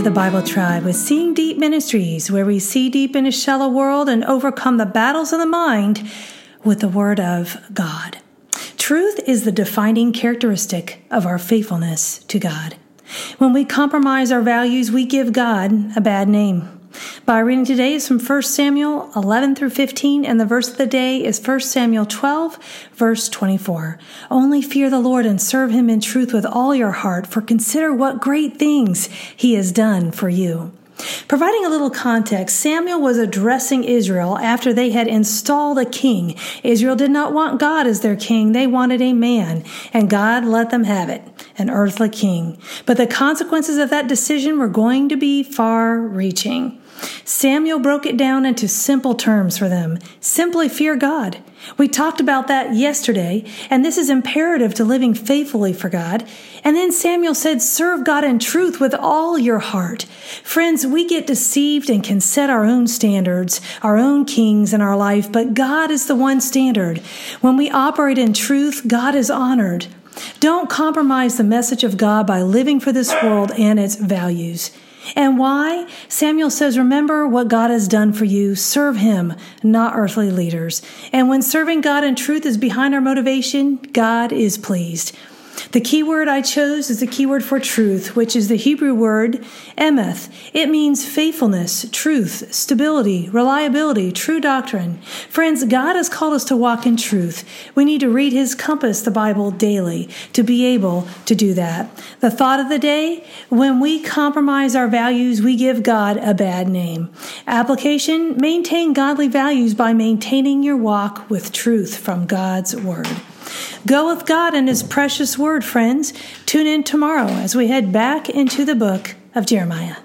to the Bible Tribe with Seeing Deep Ministries, where we see deep in a shallow world and overcome the battles of the mind with the Word of God. Truth is the defining characteristic of our faithfulness to God. When we compromise our values, we give God a bad name. By reading today is from 1 Samuel 11 through 15, and the verse of the day is 1 Samuel 12, verse 24. Only fear the Lord and serve him in truth with all your heart, for consider what great things he has done for you. Providing a little context, Samuel was addressing Israel after they had installed a king. Israel did not want God as their king, they wanted a man, and God let them have it an earthly king. But the consequences of that decision were going to be far reaching. Samuel broke it down into simple terms for them. Simply fear God. We talked about that yesterday, and this is imperative to living faithfully for God. And then Samuel said, serve God in truth with all your heart. Friends, we get deceived and can set our own standards, our own kings in our life, but God is the one standard. When we operate in truth, God is honored. Don't compromise the message of God by living for this world and its values. And why? Samuel says, Remember what God has done for you. Serve Him, not earthly leaders. And when serving God in truth is behind our motivation, God is pleased. The key word I chose is the key word for truth, which is the Hebrew word emeth. It means faithfulness, truth, stability, reliability, true doctrine. Friends, God has called us to walk in truth. We need to read His compass, the Bible, daily to be able to do that. The thought of the day when we compromise our values, we give God a bad name. Application maintain godly values by maintaining your walk with truth from God's Word. Go with God and His precious word, friends. Tune in tomorrow as we head back into the book of Jeremiah.